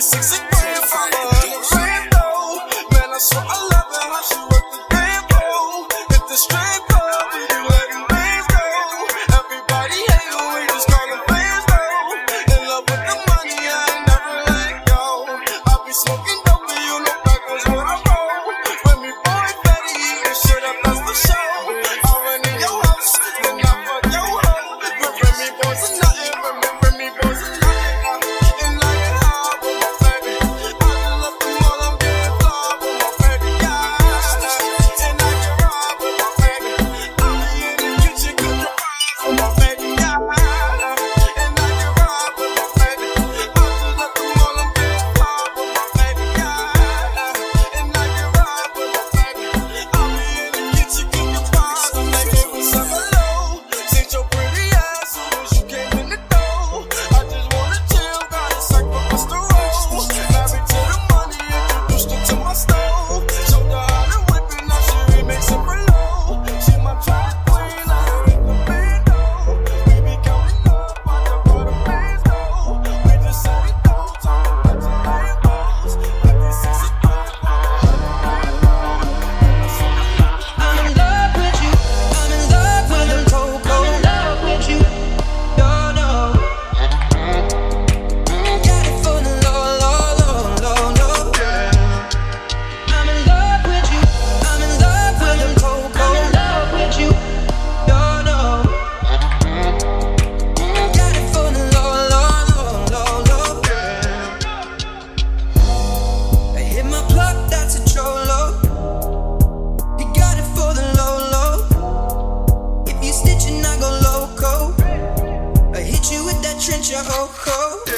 360 ho.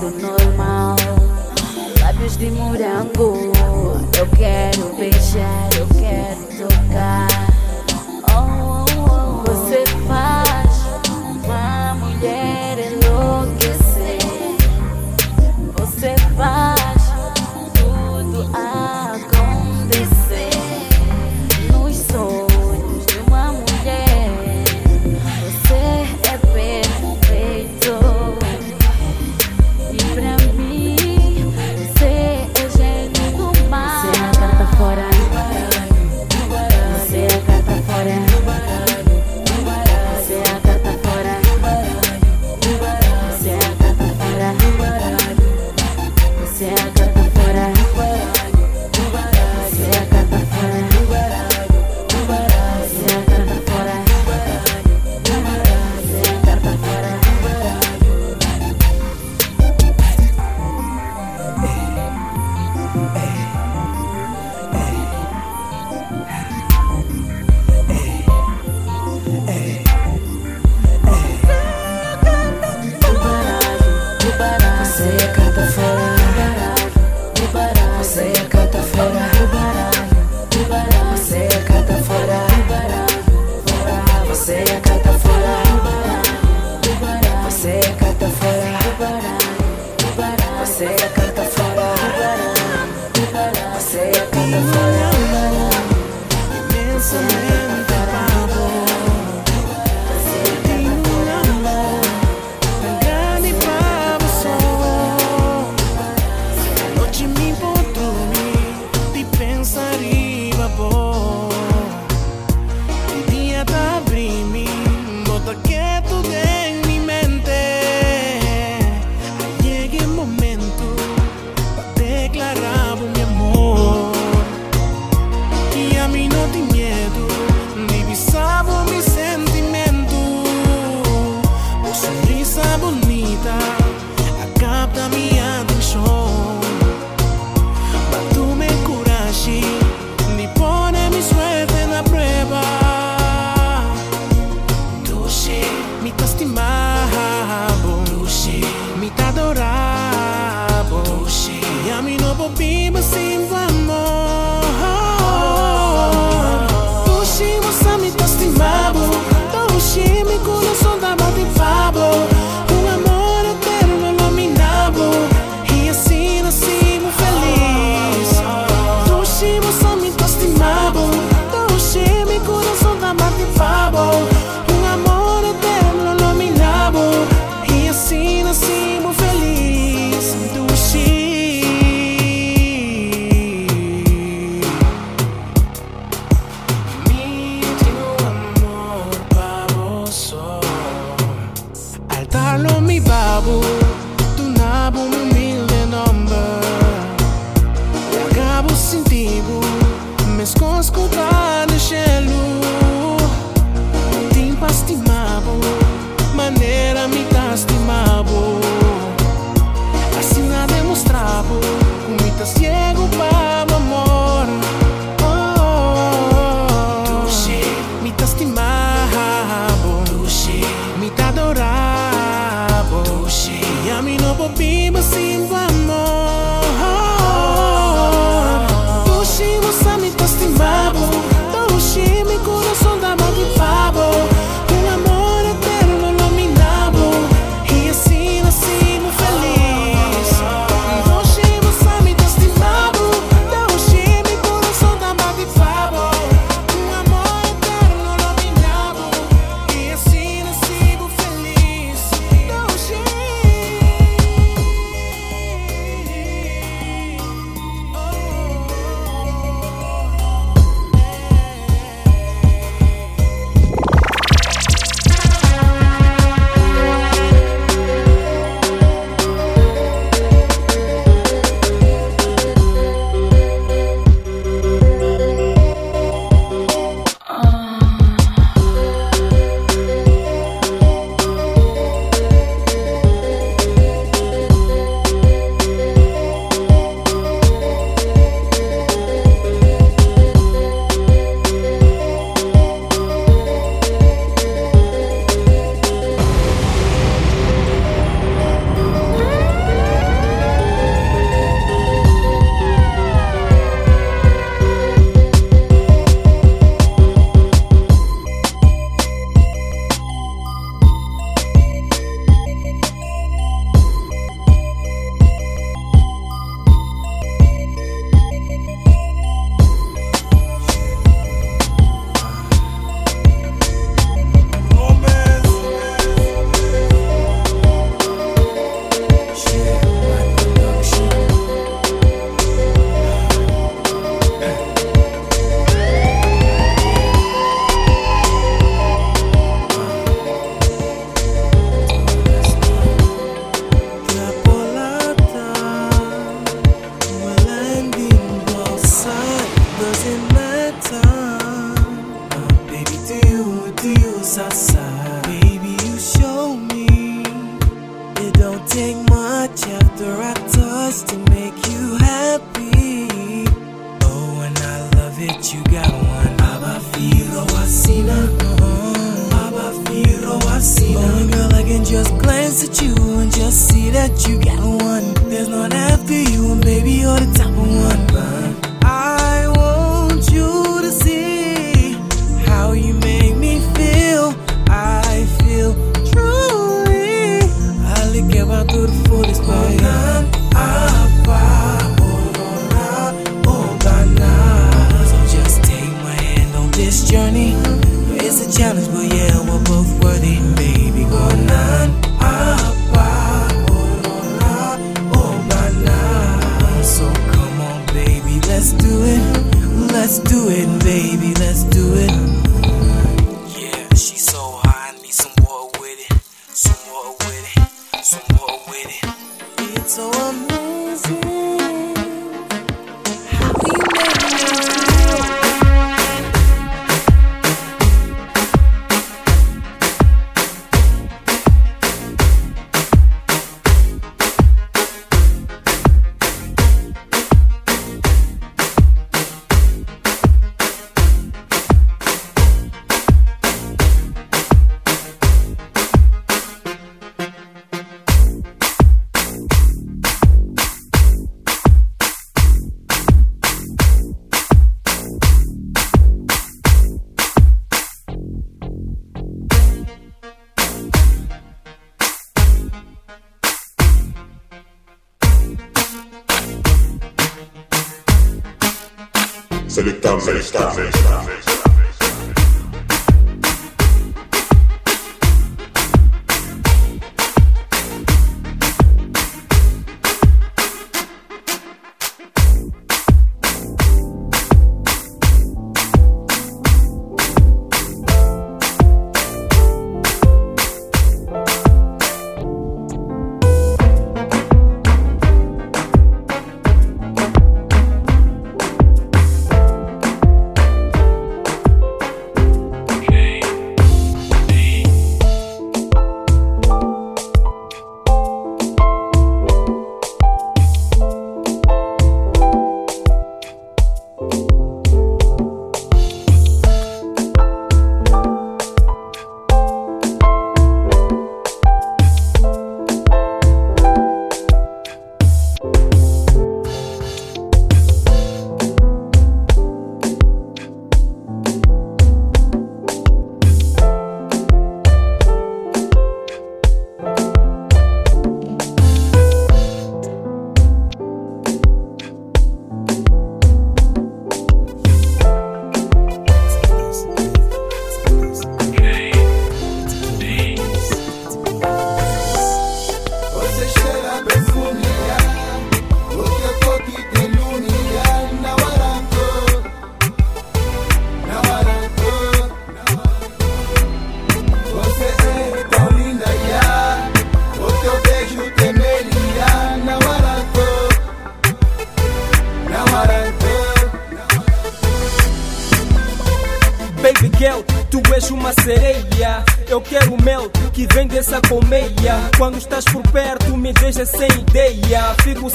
do normal. Lábios de morango, eu quero beijar, eu quero tocar.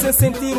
você sentir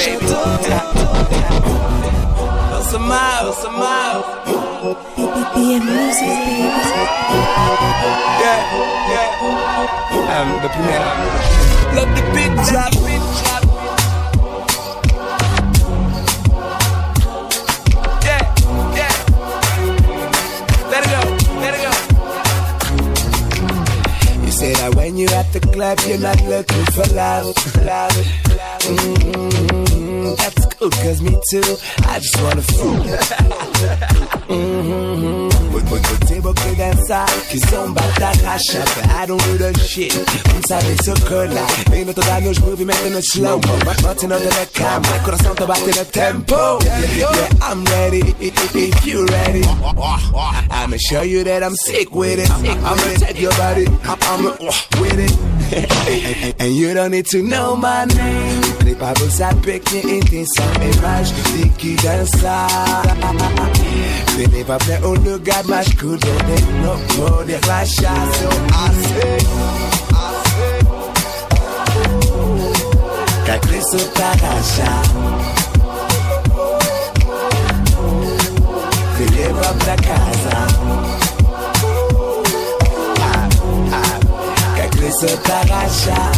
baby, baby. Um, primera. Love the big drop, big drop. Yeah, yeah. Let it go, let it go. You say that when you're at the club, you're not looking for love, love. Mm-hmm. That's cool, cause me too. I just wanna fool. mm-hmm. Côté boucle dança, qui sont bataracha, but I don't do the shit. Vous savez ce que là, et notre dernier je movie maintenant le slow mo. Martin under the camera, corazón te bate the tempo. Yeah, I'm ready, if you ready. I'ma show you that I'm sick with it. I'ma take your body, I'ma with it. and, you don't need to know my name. Preparo saber quem intenção é mais de que dançar. Você nem vai pra um lugar mais cool onde não pode relaxar. So I say, I say. Que a Cristo tá rachar. Te leva pra casa. Que a Cristo tá rachar.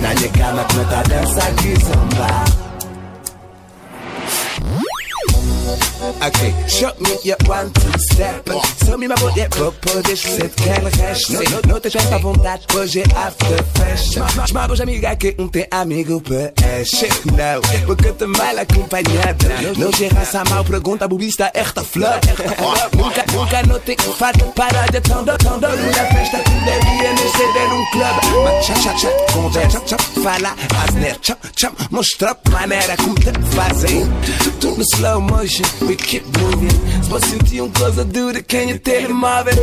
Na minha cama que Okay, show me your one, two step. Sou minha about that purple dish. Você quer hash? Não, não, não deixa à vontade, hoje é after fashion. Mago já amiga que não tem amigo preste. Não, porque tu mal acompanhada. Não gera raça mal, pergunta a bobista, esta flor. Nunca, nunca não tem fato parada de do, tão Numa festa que devia me ceder num clube. Mas tchá, tchá, tchá, conversa, tchá, fala, asner, tchá, tchá, mostra maneira como te fazem. Tudo no slow motion, keep moving. Se você sentir um coisa dura, quem é telemóvel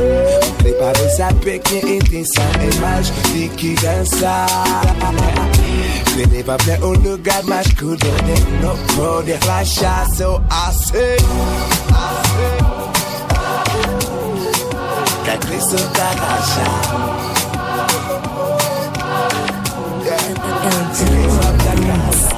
Prepara saber que a intenção é mais de que dançar Me leva pra um lugar mais cool Onde não pode relaxar So I say, I say Que a Cristo tá rachar Me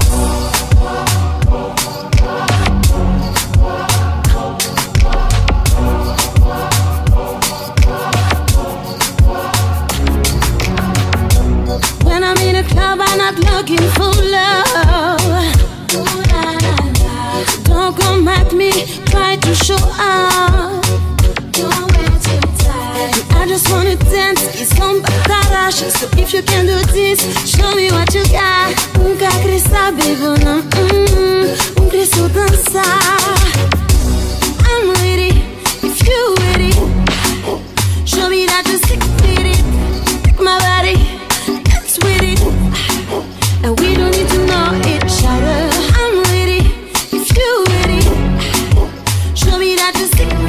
not looking for love. Ooh, la, la, la. Don't come at me, try to show up. I just wanna dance, it's some batarash. So if you can do this, show me what you got. Nunca queria saber, não. Mm, isso dançar. I'm it, if you it. Show me that you're sick Show me